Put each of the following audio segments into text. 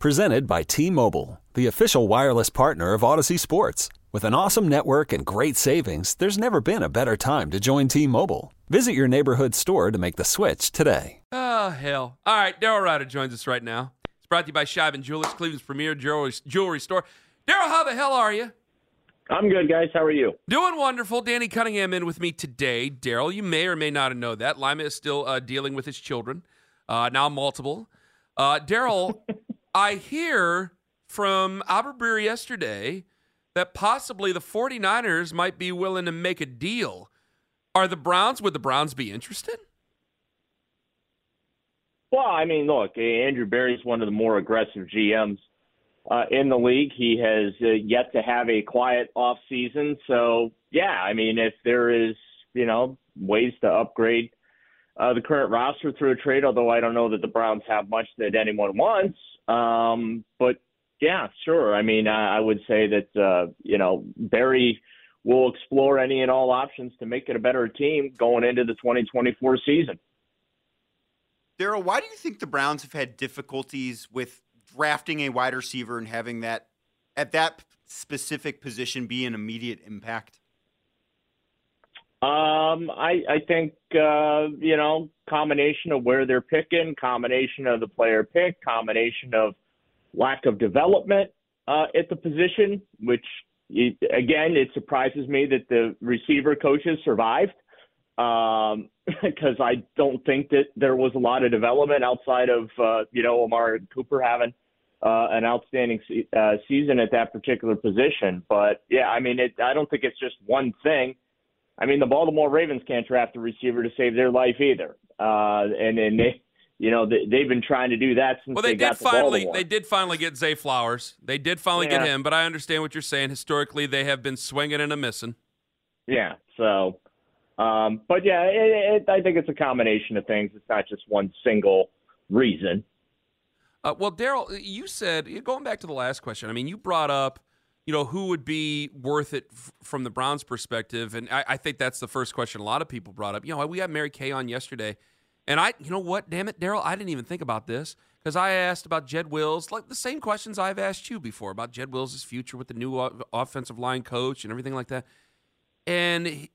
Presented by T Mobile, the official wireless partner of Audacy Sports. With an awesome network and great savings, there's never been a better time to join T Mobile. Visit your neighborhood store to make the switch today. Oh, hell. All right, Daryl Ruiter joins us right now. It's brought to you by Shivan Jewelers, Cleveland's premier jewelry, jewelry store. Daryl, how the hell are you? I'm good, guys. How are you? Doing wonderful. Danny Cunningham in with me today. Daryl, you may or may not know that. Lima is still uh, dealing with his children, uh, now multiple. Uh, Daryl, I hear from Andrew Berry yesterday that possibly the 49ers might be willing to make a deal. Are the Browns, would the Browns be interested? Well, I mean, look, Andrew Berry's one of the more aggressive GMs uh, in the league. He has uh, yet to have a quiet off season. So, yeah, I mean, if there is, you know, ways to upgrade uh, the current roster through a trade, although I don't know that the Browns have much that anyone wants. Um, but yeah, sure. I mean, I, I would say that uh, you know Berry will explore any and all options to make it a better team going into the 2024 season. Daryl, why do you think the Browns have had difficulties with drafting a wide receiver and having that at that specific position be an immediate impact? Um, I I think uh, you know combination of where they're picking, combination of the player pick, combination of lack of development uh, at the position, which again it surprises me that the receiver coaches survived because um, I don't think that there was a lot of development outside of uh, you know Amari Cooper having uh, an outstanding se- uh, season at that particular position. But yeah, I mean, it, I don't think it's just one thing. I mean, the Baltimore Ravens can't draft a receiver to save their life either, uh, and and they, you know, they, have been trying to do that since well, they, they did finally they did finally get Zay Flowers. They did finally Yeah. get him, but I understand what you're saying. Historically, they have been swinging and a missing. Yeah. So, um, but yeah, it, it, I think it's a combination of things. It's not just one single reason. Uh, well, Daryl, you said going back to the last question. I mean, you brought up, you know, who would be worth it f- from the Browns' perspective, and I, I think that's the first question a lot of people brought up. You know, we had Mary Kay on yesterday, and I, you know what, damn it, Daryl, I didn't even think about this because I asked about Jed Wills, like the same questions I've asked you before about Jed Wills' future with the new o- offensive line coach and everything like that. And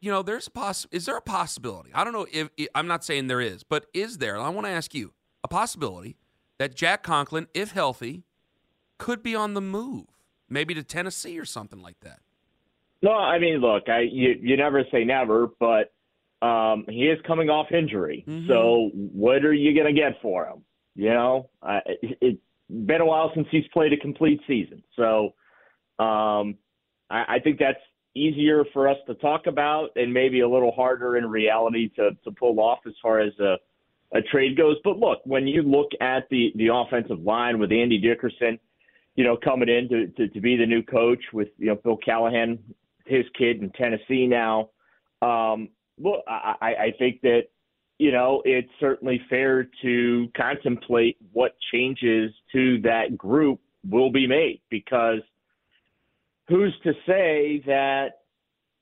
you know, there's a poss- is there a possibility? I don't know if I'm not saying there is, but is there? I want to ask you a possibility that Jack Conklin, if healthy, could be on the move, maybe to Tennessee or something like that. No, I mean, look, I you, you never say never, but um, he is coming off injury. Mhm. So what are you going to get for him? You know, uh, it, it's been a while since he's played a complete season. So um, I, I think that's easier for us to talk about and maybe a little harder in reality to, to pull off as far as a, a trade goes. But look, when you look at the, the offensive line with Andy Dickerson, you know, coming in to, to, to be the new coach with, you know, Bill Callahan, his kid in Tennessee now. Um, well, I, I think that, you know, it's certainly fair to contemplate what changes to that group will be made because who's to say that,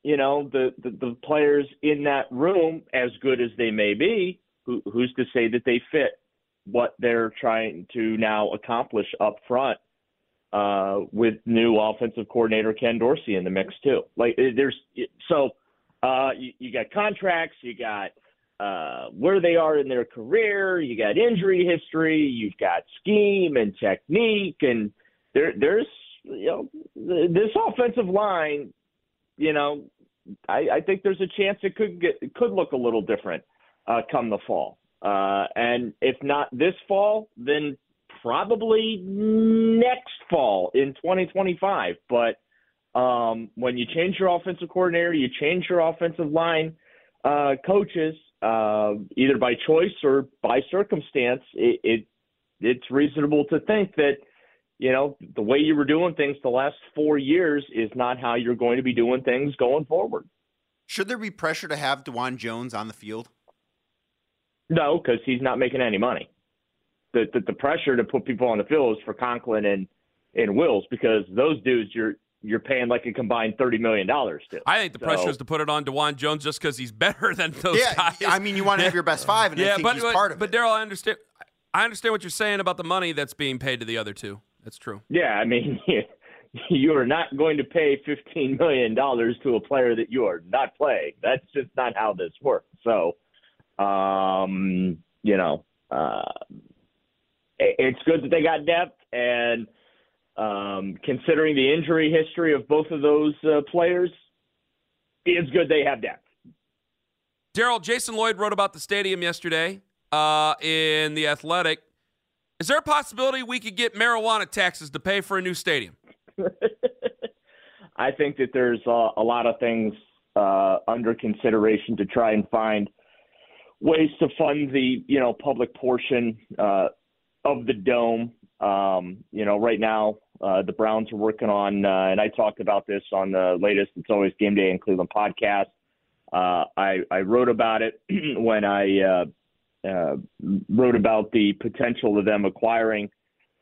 you know, the, the, the players in that room, as good as they may be, who, who's to say that they fit what they're trying to now accomplish up front uh, with new offensive coordinator Ken Dorsey in the mix too. Like eh, there's so uh, you, you got contracts, you got uh, where they are in their career, you got injury history, you've got scheme and technique, and there there's you know this offensive line, you know, I, I think there's a chance it could get it could look a little different uh, come the fall. Uh, and if not this fall, then probably next fall in 2025. But um, when you change your offensive coordinator, you change your offensive line uh, coaches, uh, either by choice or by circumstance. It, it it's reasonable to think that you know, the way you were doing things the last four years is not how you're going to be doing things going forward. Should there be pressure to have Dawand Jones on the field? No, because he's not making any money. The, the, the pressure to put people on the field is for Conklin and and Wills because those dudes you're you're paying like a combined thirty million dollars to. I think the So- pressure is to put it on Dawand Jones just because he's better than those yeah, guys. I mean, you want to have your best five, and I yeah, think but he's but, part of but it. Daryl, I understand. I understand what you're saying about the money that's being paid to the other two. That's true. Yeah, I mean, you are not going to pay fifteen million dollars to a player that you are not playing. That's just not how this works. So, um, you know, uh, it- it's good that they got depth, and um, considering the injury history of both of those uh, players, it's good they have depth. Daryl, Jason Lloyd wrote about the stadium yesterday uh, in The Athletic. Is there a possibility we could get marijuana taxes to pay for a new stadium? I think that there's a, a lot of things uh, under consideration to try and find ways to fund the you know public portion uh, of the dome. Um, you know, right now uh, the Browns are working on, uh, and I talked about this on the latest "It's Always Game Day in Cleveland" podcast. Uh, I, I wrote about it when I uh, uh, wrote about the potential of them acquiring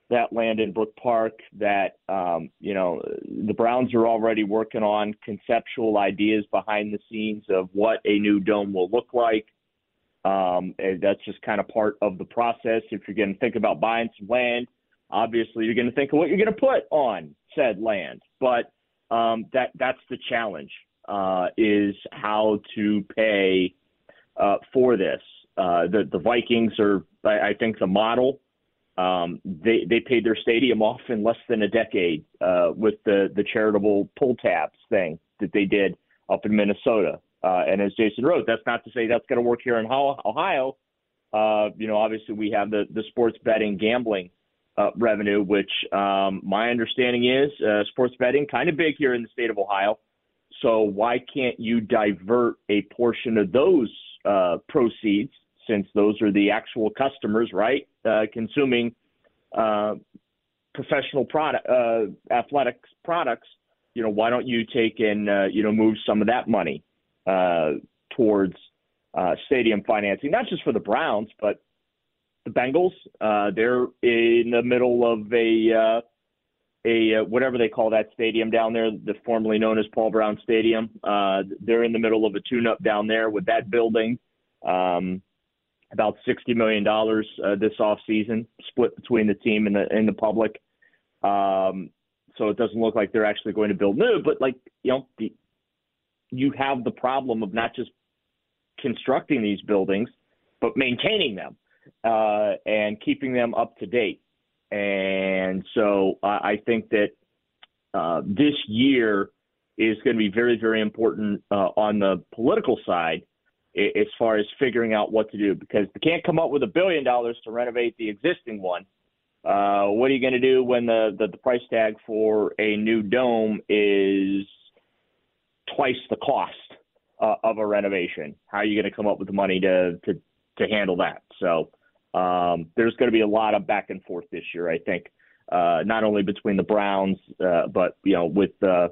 that land in Brook Park that um, you know the Browns are already working on conceptual ideas behind the scenes of what a new dome will look like. Um, and that's just kind of part of the process. If you're going to think about buying some land, obviously you're going to think of what you're going to put on said land. But um, that that's the challenge uh, is how to pay uh, for this. Uh, the the Vikings are, I, I think, the model. Um, they they paid their stadium off in less than a decade uh, with the the charitable pull tabs thing that they did up in Minnesota. Uh, and as Jason wrote, that's not to say that's going to work here in Ohio. Uh, you know, obviously we have the the sports betting gambling uh, revenue, which um, my understanding is uh, sports betting kind of big here in the state of Ohio. So why can't you divert a portion of those uh, proceeds, since those are the actual customers, right, uh, consuming uh, professional product, uh, athletics products? You know, why don't you take and uh, you know move some of that money uh, towards uh, stadium financing, not just for the Browns, but the Bengals. Uh, they're in the middle of a uh, a uh, whatever they call that stadium down there, the formerly known as Paul Brown Stadium. Uh, they're in the middle of a tune-up down there with that building. Um, about sixty million dollars this off season, split between the team and the and the public. Um, so it doesn't look like they're actually going to build new, but like you know, the, you have the problem of not just constructing these buildings, but maintaining them uh, and keeping them up to date. And so I I think that uh, this year is going to be very, very important uh, on the political side as far as figuring out what to do because they can't come up with a billion dollars to renovate the existing one. Uh, what are you going to do when the, the, the price tag for a new dome is twice the cost uh, of a renovation? How are you going to come up with the money to, to, to handle that? So um, there's going to be a lot of back and forth this year, I think, uh, not only between the Browns, uh, but you know with the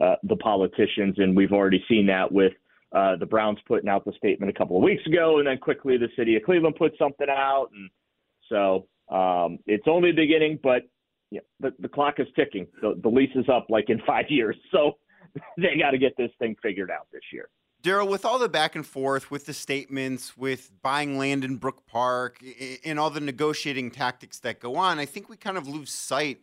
uh, the politicians, and we've already seen that with uh, the Browns putting out the statement a couple of weeks ago, and then quickly the city of Cleveland put something out, and so um, it's only the beginning, but yeah, the, the clock is ticking. The, the lease is up like in five years, so they got to get this thing figured out this year. Daryl, with all the back and forth, with the statements, with buying land in Brook Park, and all the negotiating tactics that go on, I think we kind of lose sight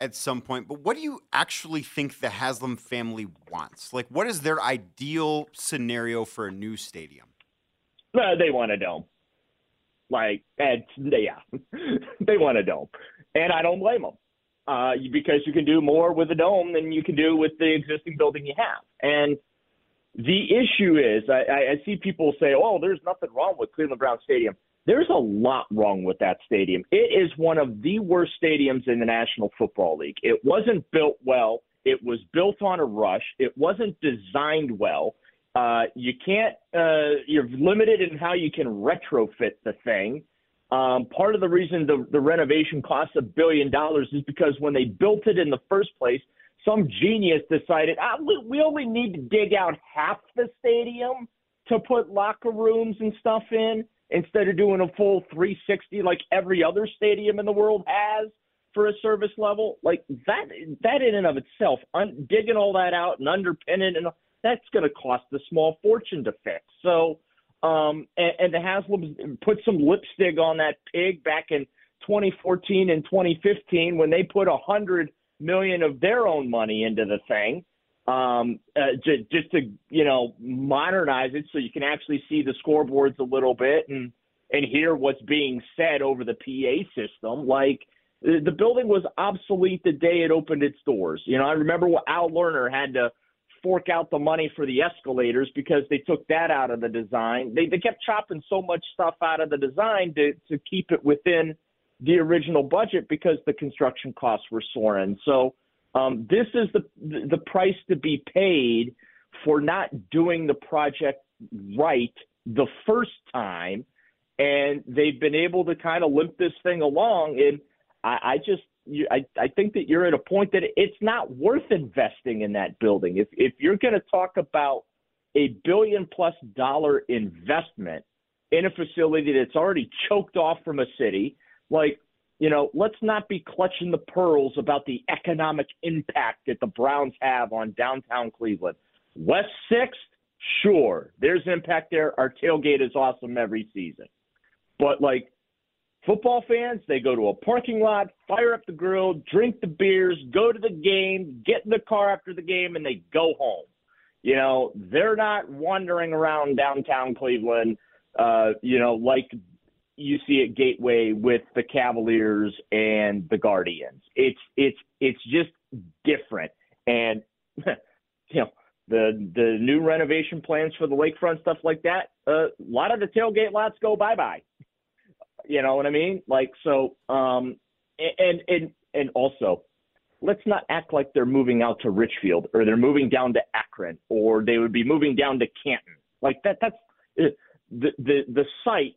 at some point. But what do you actually think the Haslam family wants? Like, what is their ideal scenario for a new stadium? Uh, they want a dome. Like, and yeah, they want a dome, and I don't blame them uh, because you can do more with a dome than you can do with the existing building you have. And the issue is, I, I see people say, "Oh, there's nothing wrong with Cleveland Brown Stadium." There's a lot wrong with that stadium. It is one of the worst stadiums in the National Football League. It wasn't built well. It was built on a rush. It wasn't designed well. Uh, you can't. Uh, you're limited in how you can retrofit the thing. Um, part of the reason the, the renovation costs a billion dollars is because when they built it in the first place, some genius decided ah, we, we only need to dig out half the stadium to put locker rooms and stuff in instead of doing a full 360 like every other stadium in the world has for a service level. Like that, that in and of itself, un, digging all that out and underpinning and that's going to cost a small fortune to fix. So, um, and, and the Haslam put some lipstick on that pig back in 2014 and 2015 when they put a hundred million of their own money into the thing um, uh, just, just to you know modernize it so you can actually see the scoreboards a little bit and and hear what's being said over the PA system. Like the building was obsolete the day it opened its doors. You know, I remember what Al Lerner had to fork out the money for the escalators because they took that out of the design. They they kept chopping so much stuff out of the design to to keep it within the original budget because the construction costs were soaring. So um, this is the the price to be paid for not doing the project right the first time, and they've been able to kind of limp this thing along. And I, I just you, I, I think that you're at a point that it's not worth investing in that building. If if you're going to talk about a billion plus dollar investment in a facility that's already choked off from a city, like you know, let's not be clutching the pearls about the economic impact that the Browns have on downtown Cleveland. West 6th, sure, there's impact there. Our tailgate is awesome every season. But like football fans, they go to a parking lot, fire up the grill, drink the beers, go to the game, get in the car after the game, and they go home. You know, they're not wandering around downtown Cleveland, uh, you know, like you see at Gateway with the Cavaliers and the Guardians. It's it's it's just different, and you know the the new renovation plans for the lakefront stuff like that. Uh, a lot of the tailgate lots go bye bye. You know what I mean? Like so, um, and and and also, let's not act like they're moving out to Richfield or they're moving down to Akron or they would be moving down to Canton. Like that. That's uh, the the the site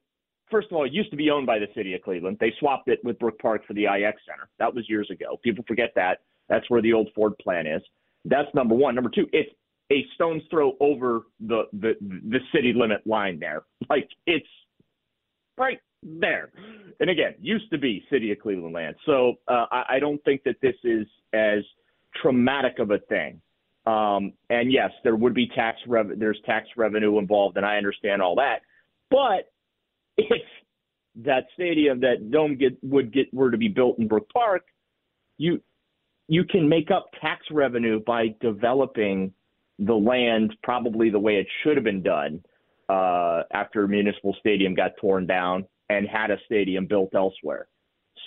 first of all, it used to be owned by the city of Cleveland. They swapped it with Brook Park for the IX Center. That was years ago. People forget that. That's where the old Ford plant is. That's number one. Number two, it's a stone's throw over the the the city limit line there. Like it's right there. And again, used to be city of Cleveland land. So uh, I, I don't think that this is as traumatic of a thing. Um, and yes, there would be tax rev- there's tax revenue involved, and I understand all that. But if that stadium, that dome get would get were to be built in Brook Park, you you can make up tax revenue by developing the land probably the way it should have been done uh, after municipal stadium got torn down and had a stadium built elsewhere.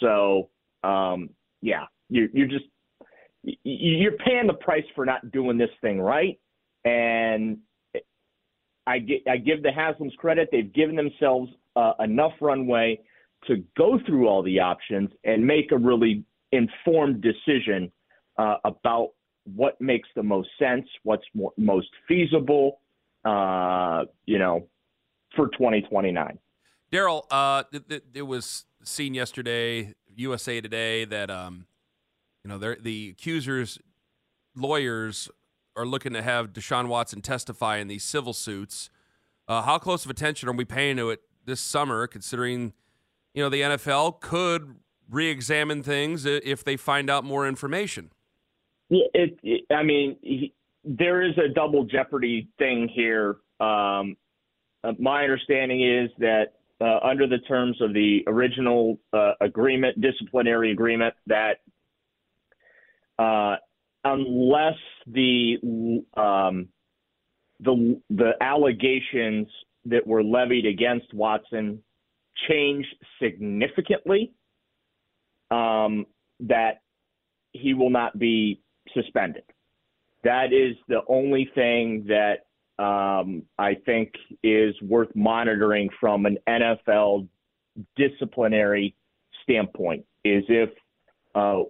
So um, yeah, you're you're just you're paying the price for not doing this thing right, and I, I give the Haslams credit; they've given themselves uh, enough runway to go through all the options and make a really informed decision uh, about what makes the most sense, what's more, most feasible, uh, you know, for 2029. Daryl, uh, th- th- it was seen yesterday, USA Today, that um, you know the accusers' lawyers are looking to have Deshaun Watson testify in these civil suits. Uh, how close of attention are we paying to it this summer, considering you know the NFL could re-examine things if they find out more information. Yeah, it, it, I mean, he, there is a double jeopardy thing here. Um, uh, my understanding is that uh, under the terms of the original uh, agreement, disciplinary agreement, that uh, unless the um, the the allegations that were levied against Watson change significantly, um, that he will not be suspended. That is the only thing that um, I think is worth monitoring from an NFL disciplinary standpoint. Is if uh,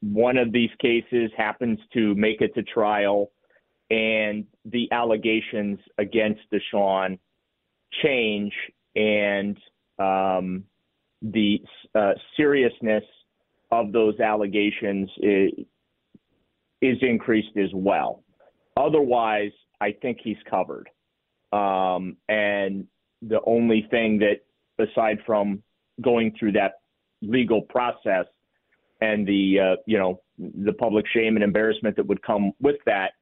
one of these cases happens to make it to trial and the allegations against Deshaun change and um, the uh, seriousness of those allegations is, is increased as well. Otherwise, I think he's covered. Um, and the only thing that, aside from going through that legal process and the uh, you know the public shame and embarrassment that would come with that,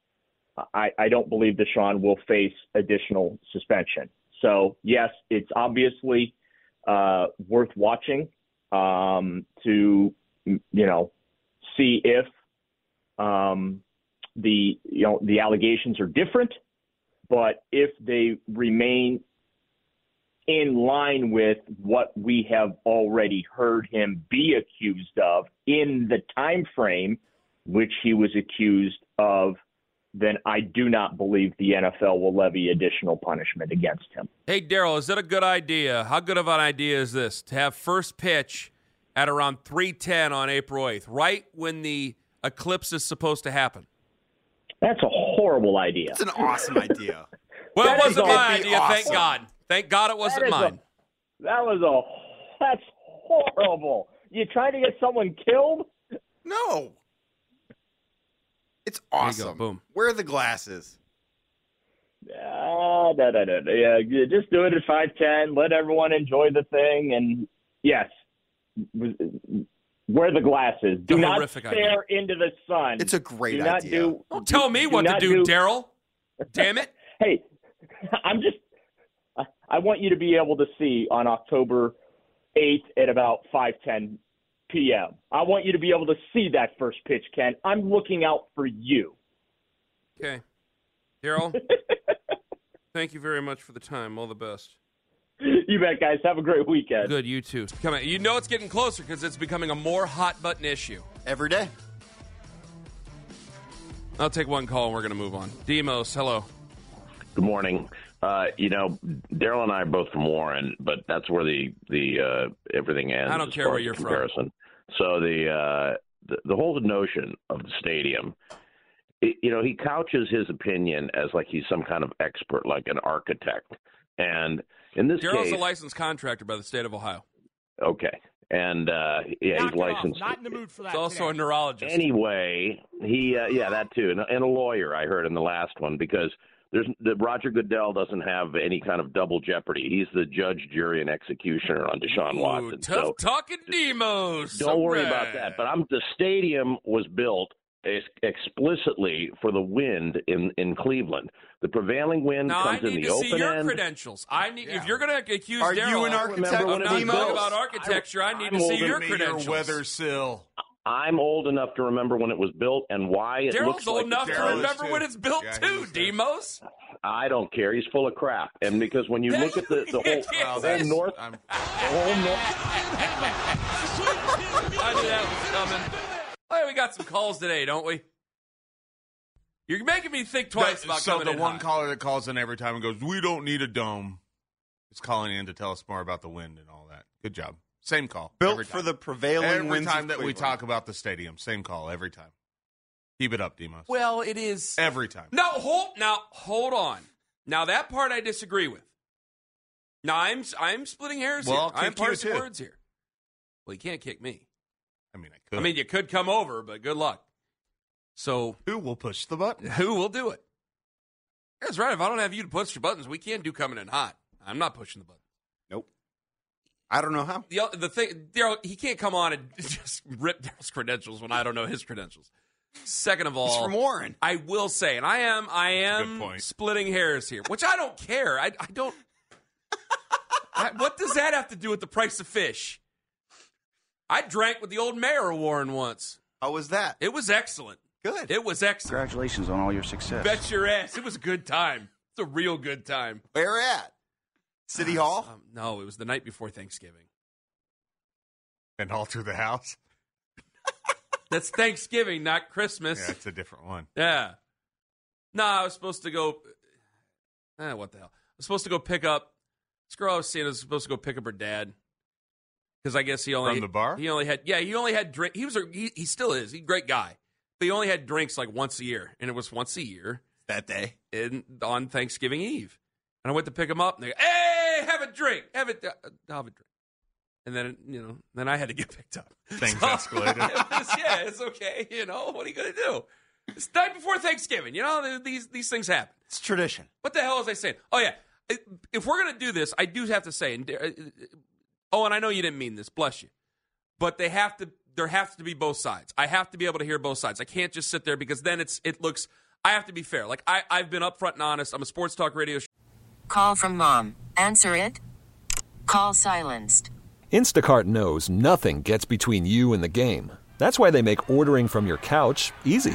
I, I don't believe Deshaun will face additional suspension. So yes, it's obviously uh, worth watching um, to you know see if um, the you know the allegations are different, but if they remain in line with what we have already heard him be accused of in the time frame which he was accused of then I do not believe the NFL will levy additional punishment against him. Hey, Daryl, is that a good idea? How good of an idea is this to have first pitch at around 310 on April 8th, right when the eclipse is supposed to happen? That's a horrible idea. It's an awesome idea. well, That it wasn't is my awesome. idea, thank God. Thank God it wasn't That is mine. A, that was a that's horrible. You trying to get someone killed? No. It's awesome. boom. Where are the glasses? Uh, no, no, no, no. Yeah, just do it at five ten. Let everyone enjoy the thing, and yes, wear the glasses. Do It's not horrific stare into the sun. It's a great do not idea. do. Don't tell me do what to not do, Daryl. Damn it. Hey, I'm just. I- I want you to be able to see on October 8th at about 5:10 p.m. I want you to be able to see that first pitch, Ken. I'm looking out for you. Okay. Daryl, thank you very much for the time. All the best. you bet, guys. Have a great weekend. Good, you too. Come on. You know it's getting closer because it's becoming a more hot button issue. Every day. I'll take one call and we're going to move on. Demos, hello. Good morning. Uh, you know, Daryl and I are both from Warren, but that's where the the uh, everything ends. I don't care where you're from. So the, uh, the the whole notion of the stadium, it, you know, he couches his opinion as like he's some kind of expert, like an architect. And in this Daryl's case, a licensed contractor by the state of Ohio. okay, and uh, yeah, Knock he's it off. licensed. Not in the mood for that. He's also a neurologist. Anyway, he uh, yeah that too, and, and a lawyer I heard in the last one because there's the, Roger Goodell doesn't have any kind of double jeopardy. He's the judge, jury, and executioner on Deshaun Ooh, Watson. tough so talking Demos. don't worry about that. But I'm the stadium was built ex- explicitly for the wind in in Cleveland. The prevailing wind Now comes in need the to open see your end. credentials. I need Yeah. if you're going to accuse Are Daryl you an architect? remember when not it was about architecture, I need I'm to see your than credentials. weather sill. I'm old enough to remember when it was built and why it Daryl's looks old like enough to remember too. when it's built Yeah, too. Demos. I don't care. He's full of crap. And because when you look at the, the whole, Yes, the whole north, I'm, the whole north I knew that was coming. Hey, we got some calls today, don't we? You're making me think twice That- about so coming the in one hot. caller that calls in every time and goes, "We don't need a dome," is calling in to tell us more about the wind and all that. Good job. Same call. Built every for the prevailing every winds time of that we talk about the stadium. Same call every time. Keep it up, Demos. Well, it is. every time. Now hold now hold on. Now that part I disagree with. Now I'm I'm splitting hairs Well, here. I'll I'm kick parsing words here. Well, you can't kick me. I mean, I could. I mean, you could come over, but good luck. So who will push the button? who will do it? That's right. If I don't have you to push your buttons, we can't do coming in hot. I'm not pushing the button. Nope. I don't know how. The the thing, Daryl, he can't come on and just rip Daryl's credentials when I don't know his credentials. Second of all, He's from Warren. I will say, and I am, I am splitting hairs here, which I don't care. I, I don't. I, what does that have to do with the price of fish? I drank with the old mayor of Warren once. How was that? It was excellent. Good. It was excellent. Congratulations on all your success. Bet your ass. It was a good time. It's a real good time. Where at? City Hall? Um, no, it was the night before Thanksgiving. And alter the house. That's Thanksgiving, not Christmas. Yeah, it's a different one. Yeah. No, I was supposed to go. Eh, what the hell? I was supposed to go pick up. This girl I was seeing I was supposed to go pick up her dad because I guess he only From the bar? He only had yeah. He only had drink. He was a, he, he still is. He's a great guy, but he only had drinks like once a year, and it was once a year That day. in, on Thanksgiving Eve. And I went to pick him up, and they go, "Hey, have a drink. Have it. Uh, have a drink." and then you know, then I had to get picked up. Things escalated. it was- yeah, it's okay. You know, what are you gonna do? It's the night before Thanksgiving. You know, these these things happen. It's tradition. What the hell was I saying? Oh yeah, if we're gonna do this, I do have to say, and uh, oh, and I know you didn't mean this. Bless you, but they have to. There has to be both sides. I have to be able to hear both sides. I can't just sit there because then it's it looks. I have to be fair. Like I I've been upfront and honest. I'm a sports talk radio. Sh- Call from mom. Answer it. Call silenced. Instacart knows nothing gets between you and the game. That's why they make ordering from your couch easy.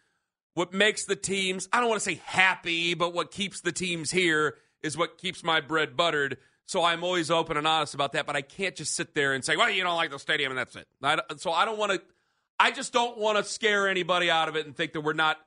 what makes the teams I don't want to say happy, but what keeps the teams here is what keeps my bread buttered. So I'm always open and honest about that, but I can't just sit there and say, "Well, you don't like the stadium and that's it." I, so I don't want to I just don't want to scare anybody out of it and think that we're not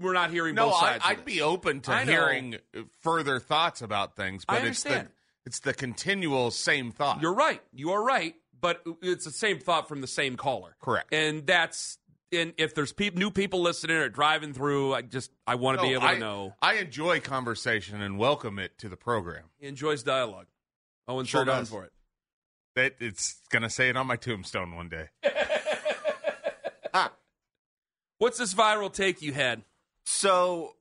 we're not hearing No, both I, sides. of I'd be open to I hearing uh, further thoughts about things, I but it's the it's the continual same thought. You're right. You are right, but it's the same thought from the same caller. Correct. And that's and if there's peop new people listening or driving through, I just I want to No, be able I, to know. I enjoy conversation and welcome it to the program. He enjoys dialogue. Owen Sure sure down does. for it. That it's gonna say it on my tombstone one day. What's this viral take you had? So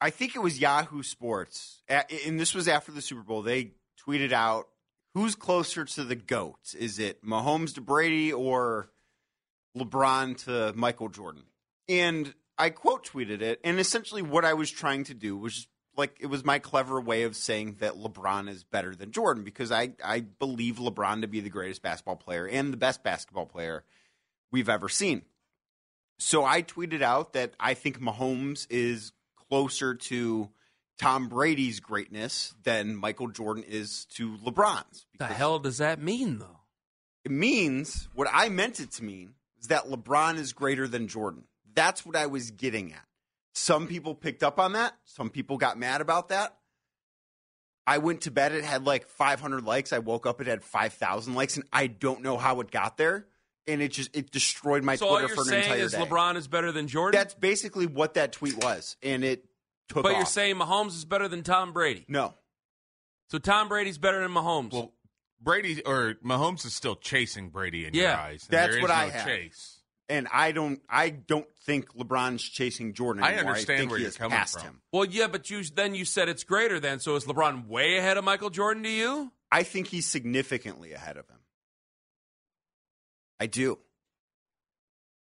I think it was Yahoo Sports, and this was after the Super Bowl. They tweeted out, "Who's closer to the goat? Is it Mahomes to Brady or LeBron to Michael Jordan?" And I quote tweeted it, and essentially what I was trying to do was like it was my clever way of saying that LeBron is better than Jordan because I I believe LeBron to be the greatest basketball player and the best basketball player we've ever seen. So I tweeted out that I think Mahomes is closer to Tom Brady's greatness than Michael Jordan is to LeBron's. The hell does that mean, though? It means what I meant it to mean is that LeBron is greater than Jordan. That's what I was getting at. Some people picked up on that. Some people got mad about that. I went to bed, it had like 500 likes. I woke up, it had 5,000 likes, and I don't know how it got there. And it just it destroyed my so Twitter for an saying entire is day. LeBron is better than Jordan? That's basically what that tweet was, and it took but off. you're saying Mahomes is better than Tom Brady. no. So Tom Brady's better than Mahomes. Well, Brady or Mahomes is still chasing Brady in your eyes. and that's there is what no I have. chase. And I don't I don't think LeBron's chasing Jordan I anymore. understand think where he you're coming passed from. him. Well, yeah, but you then you said it's greater than. So is LeBron way ahead of Michael Jordan to you? I think he's significantly ahead of him. I do.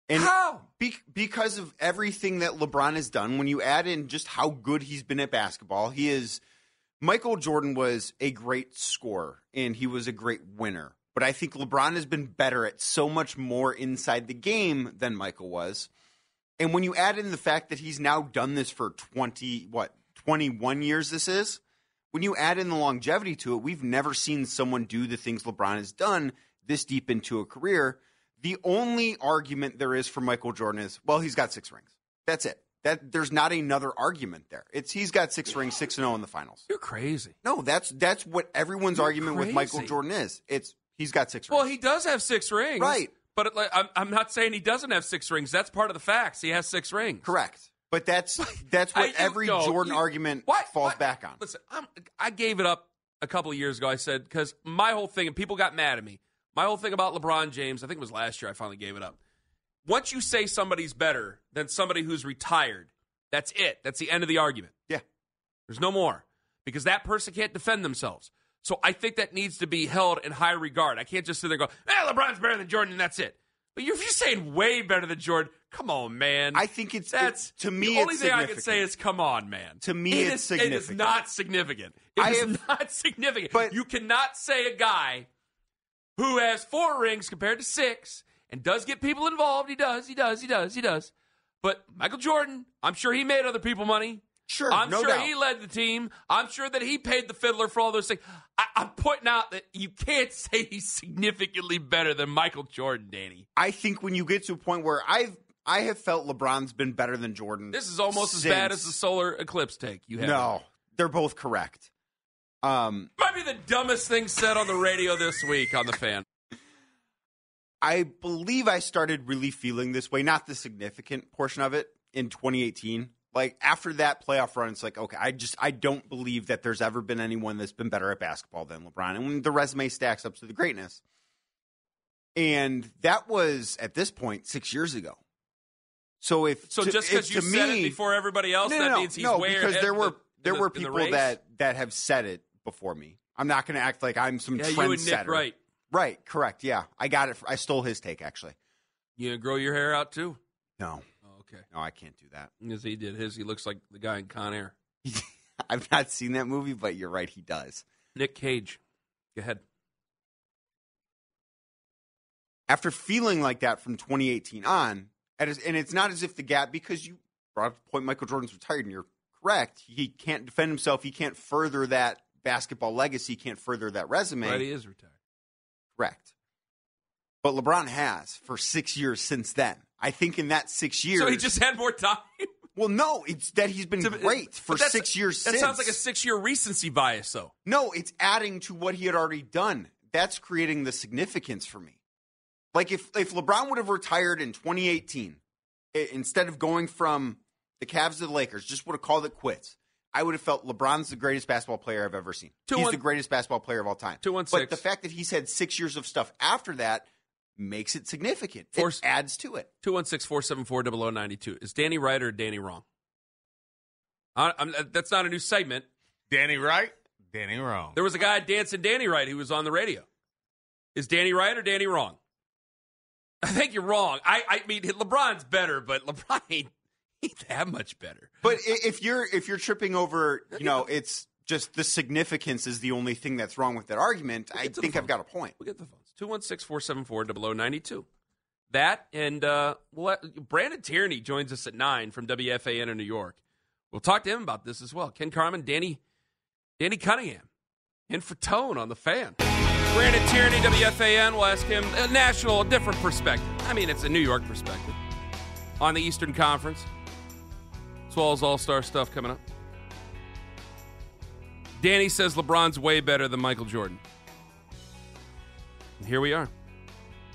And How? Be- because of everything that LeBron has done, when you add in just how good he's been at basketball, he is. Michael Jordan was a great scorer and he was a great winner. But I think LeBron has been better at so much more inside the game than Michael was. And when you add in the fact that he's now done this for 20, what, 21 years this is, when you add in the longevity to it, we've never seen someone do the things LeBron has done this deep into a career. The only argument there is for Michael Jordan is, well, he's got six rings. That's it. That there's not another argument there. It's he's got six rings, six and zero in the finals. You're crazy. No, that's that's what everyone's You're argument with Michael. Jordan is. It's he's got six rings. Well, he does have six rings, Right. But it, like, I'm, I'm not saying he doesn't have six rings. That's part of the facts. He has six rings. Correct. But that's that's what I- every no, Jordan you- argument Why- falls why- back on. Listen, I'm, I gave it up a couple of years ago. I said because my whole thing, and people got mad at me. My whole thing about LeBron James, I think it was last year. I finally gave it up. Once you say somebody's better than somebody who's retired, that's it. That's the end of the argument. Yeah. There's no more because that person can't defend themselves. So I think that needs to be held in high regard. I can't just sit there and go, eh, LeBron's better than Jordan, and that's it. But if you're saying way better than Jordan, come on, man. I think it's That's to me. the only it's thing I can say is, come on, man. To me, It it's is- It is not significant. It I is have- not significant. But- you cannot say a guy who has four rings compared to six and does get people involved. He does. He does. He does. He does. But Michael Jordan, I'm sure he made other people money. Sure, I'm no sure doubt. he led the team. I'm sure that he paid the fiddler for all those things. I, I'm pointing out that you can't say he's significantly better than Michael Jordan, Danny. I think when you get to a point where I've I have felt LeBron's been better than Jordan. This is almost as bad as the solar eclipse take you have. No, they're both correct. Um, Might be the dumbest thing said on the radio this week on the fan. I believe I started really feeling this way, not the significant portion of it in 2018. Like after that playoff run, it's like, okay, I just I don't believe that there's ever been anyone that's been better at basketball than LeBron. And when the resume stacks up to the greatness. And that was at this point six years ago. So if So to- just because you to said me, it before everybody else, no, that no, means he's no, because there were the- there the- were in the people that that have said it before me. I'm not going to act like I'm some Yeah, trendsetter. you and Nick Wright. Right, correct. Yeah, I got it. I stole his take actually. You gonna grow your hair out too? No, Oh, okay. no, I can't do that. Because he did his. He looks like the guy in Con Air. I've not seen that movie, but you're right, he does. Nick Cage. Go ahead. After feeling like that from 2018 on, and it's, not as if the gap because you brought up the point Michael Jordan's retired, and you're correct. He can't defend himself. He can't further that basketball legacy. Can't further that resume. Right, he is retired. Correct. But LeBron has for six years since then. I think in that six years. So he just had more time. Well, no, it's that he's been great for six years That since. sounds like a six-year recency bias, though. No, it's adding to what he had already done. That's creating the significance for me. Like if if LeBron would have retired in 2018 i- instead of going from the Cavs to the Lakers, just would have called it quits. I would have felt LeBron's the greatest basketball player I've ever seen. Two he's one- the greatest basketball player of all time. Two one But the fact that he's had six years of stuff after that makes it significant. Force- it adds to it. 216 474 0092. Is Danny right or Danny wrong? I, I'm, uh, that's not a new segment. Danny right, Danny wrong. There was a guy dancing Danny right who was on the radio. Is Danny right or Danny wrong? I think you're wrong. I, I mean, LeBron's better, but LeBron ain't, ain't that much better. But if you're if you're tripping over, you know, it's just the significance is the only thing that's wrong with that argument. I to the think I've got a point. We'll get the phones. 216 474 0092. That and uh, we'll Brandon Tierney joins us at 9 from WFAN in New York. We'll talk to him about this as well. Ken Carman, Danny, Danny Cunningham, and for Tone on the fan. Brandon Tierney, WFAN. We'll ask him a national, a different perspective. I mean, it's a New York perspective on the Eastern Conference, as well as All Star stuff coming up. Danny says LeBron's way better than Michael Jordan. And here we are.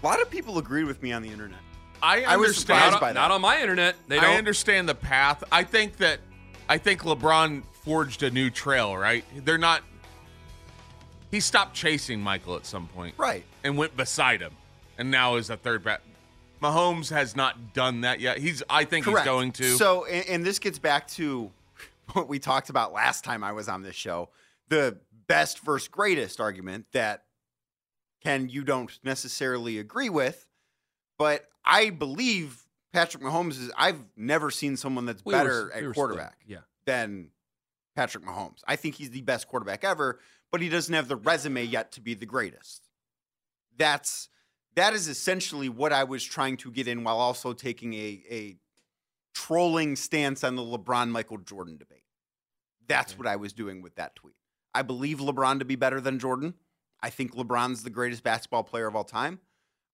A lot of people agreed with me on the internet. I I was surprised Not, by on- that. not on my internet. They I don't. understand the path. I think that I think LeBron forged a new trail. Right? They're not. He stopped chasing Michael at some point, Right. and went beside him, and now is a third back. Mahomes has not done that yet. He's. I think Correct. he's going to. So, and, and this gets back to what we talked about last time I was on this show the best versus greatest argument that, Ken, you don't necessarily agree with, but I believe Patrick Mahomes is, I've never seen someone that's We better were at quarterback still- yeah. than Patrick Mahomes. I think he's the best quarterback ever, but he doesn't have the resume yet to be the greatest. That's that is essentially what I was trying to get in while also taking a a trolling stance on the LeBron Michael Jordan debate. That's what I was doing with that tweet. I believe LeBron to be better than Jordan. I think LeBron's the greatest basketball player of all time.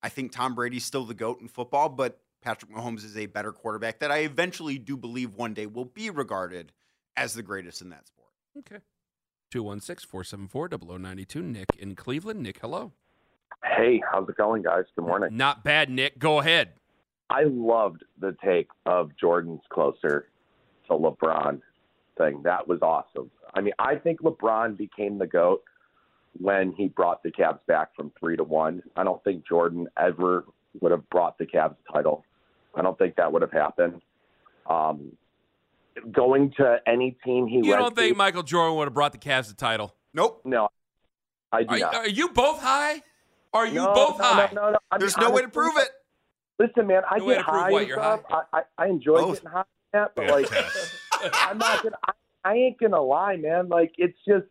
I think Tom Brady's still the GOAT in football, but Patrick Mahomes is a better quarterback that I eventually do believe one day will be regarded as the greatest in that sport. Okay. 216 474 0092. Nick in Cleveland. Nick, hello. Hey, how's it going, guys? Good morning. Not bad, Nick. Go ahead. I loved the take of Jordan's closer to LeBron thing. That was awesome. I mean, I think LeBron became the GOAT when he brought the Cavs back from three to one. I don't think Jordan ever would have brought the Cavs title. I don't think that would have happened. Um, going to any team he You don't think to, Michael Jordan would have brought the Cavs the title? Nope. no, I do Are, not. are you both high? Are you no, both no, high? No, no, no. I There's mean, no way to prove it. Listen, man, I No get high what, and you're stuff. I, I, I enjoy Both. getting high, and that, but like, I'm not gonna. I, I ain't gonna lie, man. Like, it's just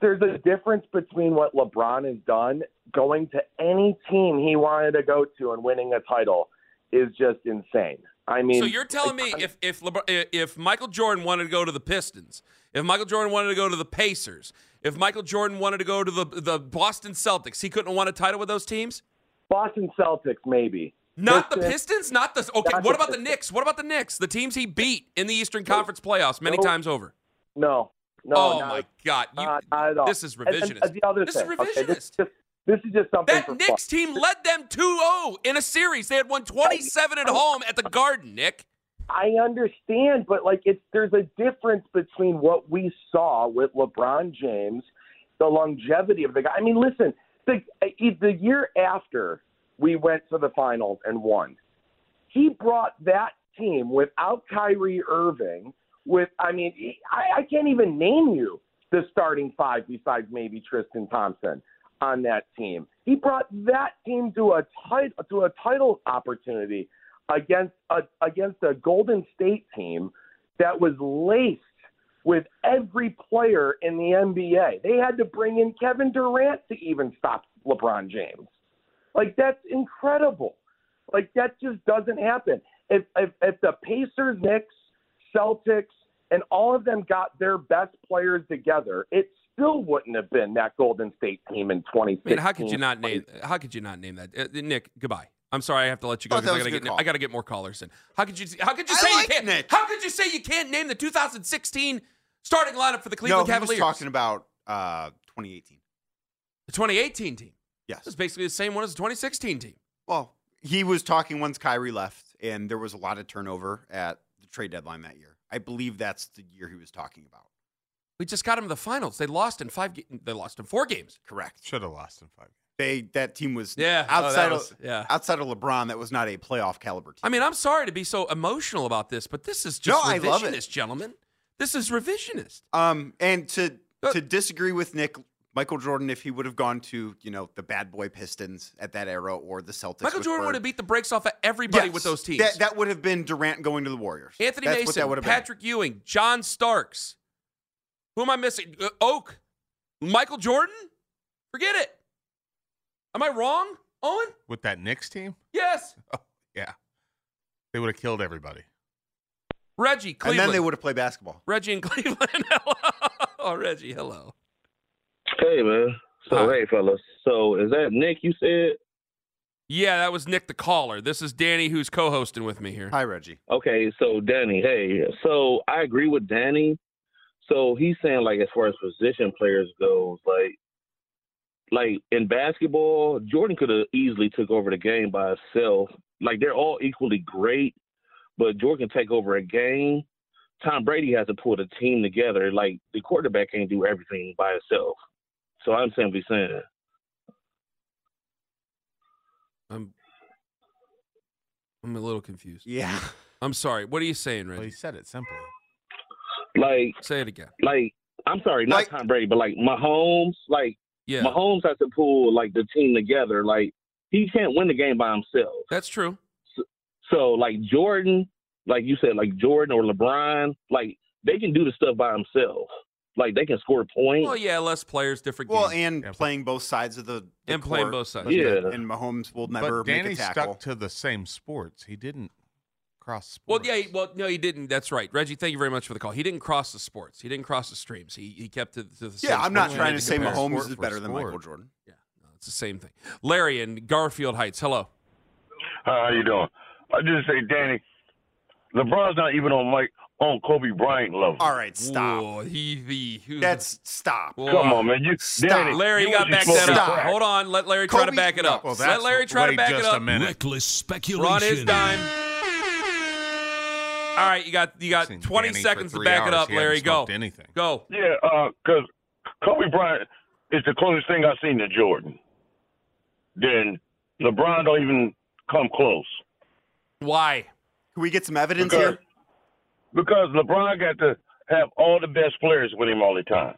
there's a difference between what LeBron has done going to any team he wanted to go to and winning a title is just insane. I mean, so you're telling me if if LeBron, if Michael Jordan wanted to go to the Pistons, if Michael Jordan wanted to go to the Pacers, if Michael Jordan wanted to go to the the Boston Celtics, he couldn't have won a title with those teams. Boston Celtics, maybe. Not the Pistons- Pistons, not the okay. Not What the about the Pistons. Knicks? What about the Knicks? The teams he beat in the Eastern Conference playoffs many No. times over. No, no. oh not- my God! You, not, not at all. this is And- and- revisionist. and the other This is thing, okay, this, revisionist. just, this is just something for that fun. Knicks team led them 2-0 in a series. They had won 27 at home at the Garden, Nick. I understand, but like it's there's a difference between what we saw with LeBron James, the longevity of the guy. I mean, listen, the eh, the year after we went to the finals and won, he brought that team without Kyrie Irving. With I mean, I, I can't even name you the starting five besides maybe Tristan Thompson on that team. He brought that team to a title to a title opportunity against a, against a Golden State team that was laced with every player in the NBA. They had to bring in Kevin Durant to even stop LeBron James. Like that's incredible. Like that just doesn't happen. If if, if the Pacers, Knicks, Celtics, and all of them got their best players together, it still wouldn't have been that Golden State team in 2016. I mean, how could you not name? How could you not name that, uh, Nick? Goodbye. I'm sorry, I have to let you go Thought because that I gotta get call. I gotta get more callers in. How could you? How could you say like you can't? Nick. How could you say you can't name the 2016 starting lineup for the Cleveland he Cavaliers? was talking about uh, 2018. the 2018 team. Yes. It's basically the same one as the 2016 team. Well, he was talking once Kyrie left, and there was a lot of turnover at the trade deadline that year. I believe that's the year he was talking about. We just got them to the finals. They lost in five. Ga- they lost in four games. Correct. Should have lost in five. They that team was Yeah. oh, outside was- of yeah. outside of LeBron. That was not a playoff caliber team. I mean, I'm sorry to be so emotional about this, but this is just No, I revisionist, love it. gentlemen. This is revisionist. Um, and to Uh, to disagree with Nick, Michael Jordan, if he would have gone to you know the bad boy Pistons at that era or the Celtics, Michael Jordan Bird- would have beat the brakes off of everybody Yes, with those teams. That, that would have been Durant going to the Warriors. Anthony That's what Mason, that would have been. Patrick Ewing, John Starks. Who am I missing? Uh, Oak, Michael Jordan. Forget it. Am I wrong, Owen? With that Knicks team? Yes. Yeah. They would have killed everybody. Reggie, and then they would have played basketball. Reggie in Cleveland. hello. Oh, Reggie, hello. Hey man. So Hi. hey fellas. So is that Nick you said? Yeah, that was Nick the caller. This is Danny who's co-hosting with me here. Hi, Reggie. Okay, so Danny, hey. So I agree with Danny. So he's saying like as far as position players goes, like like in basketball, Jordan could have easily took over the game by himself. Like they're all equally great, but Jordan can take over a game. Tom Brady has to pull the team together. Like the quarterback can't do everything by himself. So I'm simply saying. I'm I'm a little confused. Yeah. I'm sorry. What are you saying, Well, he said it simply. Like Say it again. like I'm sorry, not Like- Tom Brady, but like Mahomes, like Yeah, Mahomes has to pull like the team together. Like he can't win the game by himself. that's true. So like Jordan, like you said, like Jordan or LeBron, like they can do the stuff by themselves. Like they can score points. Well, yeah, less players, different Well, games. and Yeah. playing both sides of the, the And playing both sides. Yeah. And Mahomes will never but Danny make a tackle. stuck to the same sports. He didn't cross. Well, yeah, he- well, no, he didn't. That's right, Reggie. Thank you very much for the call. He didn't cross the sports. He didn't cross the streams. He he kept to, to the. same Yeah, I'm not trying He to say compare Mahomes sport is better than. Michael Jordan. Yeah, no, it's the same thing. Larry in Garfield Heights. Hello. Hi, how you doing? I just say, Danny, LeBron's not even on Mike on Kobe Bryant level. All right, stop. Whoa, he, he, That's stop. Whoa. Come on, man. You, Stop. Danny, Larry, you you got back supposed that to up. Hold on. Let Larry try to back it up. Well, Let Larry try to back just it up. a minute. Reckless speculation. We're his dime. All right, you got you got Seen 20 Danny seconds to three back it hours. up, He Larry. Go. Anything? Go. Yeah, uh, because Kobe Bryant is the closest thing I've seen to Jordan. Then LeBron don't even come close. Why? Can we get some evidence Because, here? because LeBron got to have all the best players with him all the time.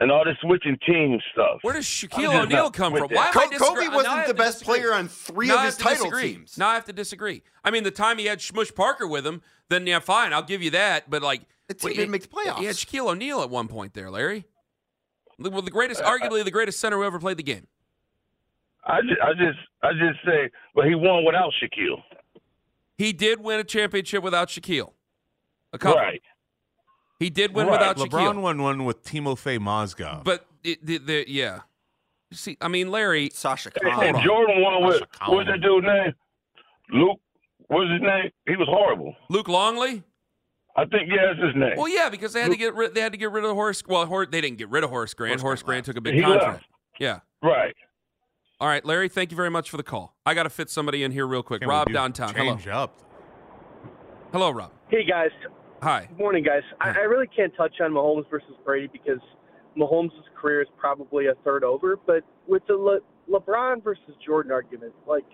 And all this switching team stuff. Where does Shaquille I'm O'Neal come from? Why Co- I disagree- Kobe wasn't have the best disagree. player on three Now of his title disagree. teams. Now I have to disagree. I mean, the time he had Smush Parker with him, then yeah, fine, I'll give you that. But like, The team wait, didn't make the playoffs. He had Shaquille O'Neal at one point there, Larry. Well, the greatest, arguably the greatest center who ever played the game. I just, I just, I just say, but he won without Shaquille. He did win a championship without Shaquille. A couple. Right. He did win Right. without LeBron Shaquille. won one with Timofey Mozgov. But it, the, the, yeah. See, I mean, Larry. Sasha And, Khan. and Jordan won with Sasha Collins. what's that dude's name? Luke. What's his name? He was horrible. Luke Longley. I think yeah, that's his name. Well, yeah, because they had to get rid. They had to get rid of Horace. Well, Hor- they didn't get rid of Horace Grant. Horace Horace, Grant Grant took a big He contract. left. Yeah. Right. All right, Larry. Thank you very much for the call. I got to fit somebody in here real quick. Can't Rob do downtown. Hello. Change up. Hello, Rob. Hey guys, Hi. good morning guys. I, I really can't touch on Mahomes versus Brady because Mahomes' career is probably a third over. But with the Le- LeBron versus Jordan argument, like,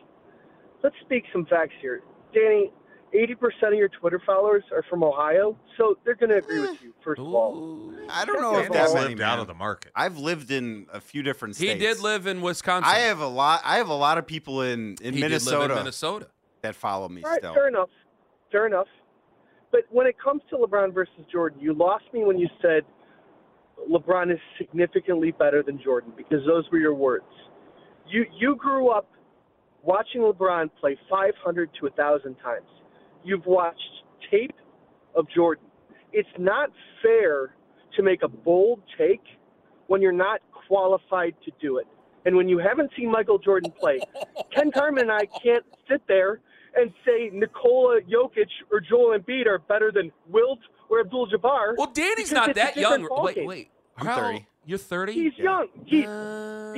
let's speak some facts here. Danny, 80% of your Twitter followers are from Ohio, so they're going to agree with you. First of all, I don't know if Danny that He's lived out of the market. I've lived in a few different states. He did live in Wisconsin. I have a lot. I have a lot of people in in he Minnesota Did live in Minnesota. that follow me all right, still. fair enough, fair enough. But when it comes to LeBron versus Jordan, you lost me when you said LeBron is significantly better than Jordan because those were your words. You you grew up watching LeBron play 500 to 1,000 times. You've watched tape of Jordan. It's not fair to make a bold take when you're not qualified to do it. And when you haven't seen Michael Jordan play, Ken Carman and I can't sit there and say Nikola Jokic or Joel Embiid are better than Wilt or Abdul Jabbar. Well, Danny's not that young. ballgame. Wait, wait. I'm How- 30. You're 30. He's young. He,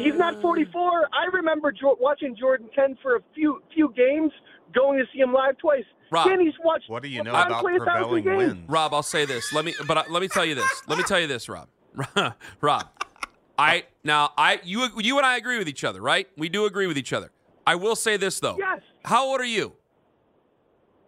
he's not uh. 44. I remember jo- watching Jordan 10 for a few few games, going to see him live twice. Rob, Danny's watched What do you know about play prevailing games. Rob, I'll say this. Let me, but I, let me tell you this. Let me tell you this, Rob. Rob, I now I you you and I agree with each other, right? We do agree with each other. I will say this though. Yes. How old are you?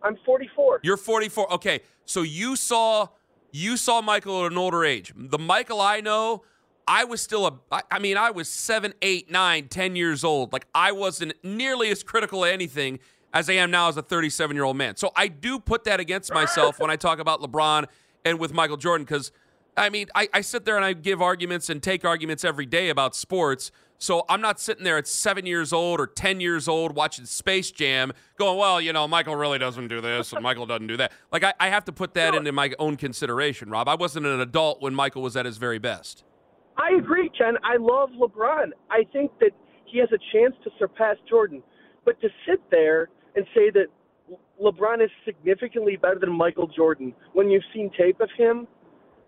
I'm 44. You're 44. Okay, so you saw you saw Michael at an older age. The Michael I know, I was still a. I, mean, I was seven, eight, nine, ten years old. Like I wasn't nearly as critical of anything as I am now as a 37 year old man. So I do put that against myself when I talk about LeBron and with Michael Jordan because. I mean, I, I sit there and I give arguments and take arguments every day about sports. So I'm not sitting there at seven years old or 10 years old watching Space Jam going, well, you know, Michael really doesn't do this and Michael doesn't do that. Like, I, I have to put that into my own consideration, Rob. I wasn't an adult when Michael was at his very best. I agree, Ken. I love LeBron. I think that he has a chance to surpass Jordan. But to sit there and say that LeBron is significantly better than Michael Jordan when you've seen tape of him,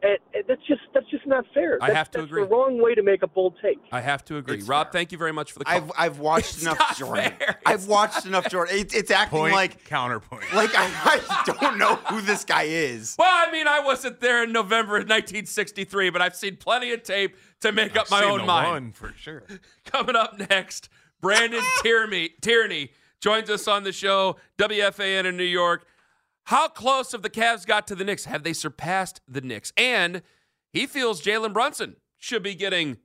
and, and that's just that's just not fair. I That's- have to that's agree. the wrong way to make a bold take. I have to agree. It's Rob, fair. thank you very much for the call. I've I've watched It's enough Jordan. fair. I've watched enough Jordan. It's, it's acting Point, like counterpoint. like I, I don't know who this guy is. well, I mean, I wasn't there in November of 1963, but I've seen plenty of tape to make up I've my seen own the mind. one for sure. Coming up next, Brandon Tierney, Tierney joins us on the show, WFAN in New York. How close have the Cavs got to the Knicks? Have they surpassed the Knicks? And he feels Jalen Brunson should be getting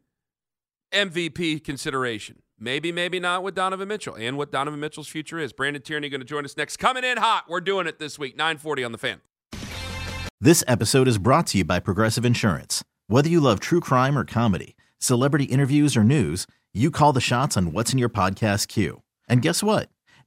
MVP consideration. Maybe, maybe not with Donovan Mitchell and what Donovan Mitchell's future is. Brandon Tierney going to join us next. Coming in hot. We're doing it this week, 940 on the fan. This episode is brought to you by Progressive Insurance. Whether you love true crime or comedy, celebrity interviews or news, you call the shots on what's in your podcast queue. And guess what?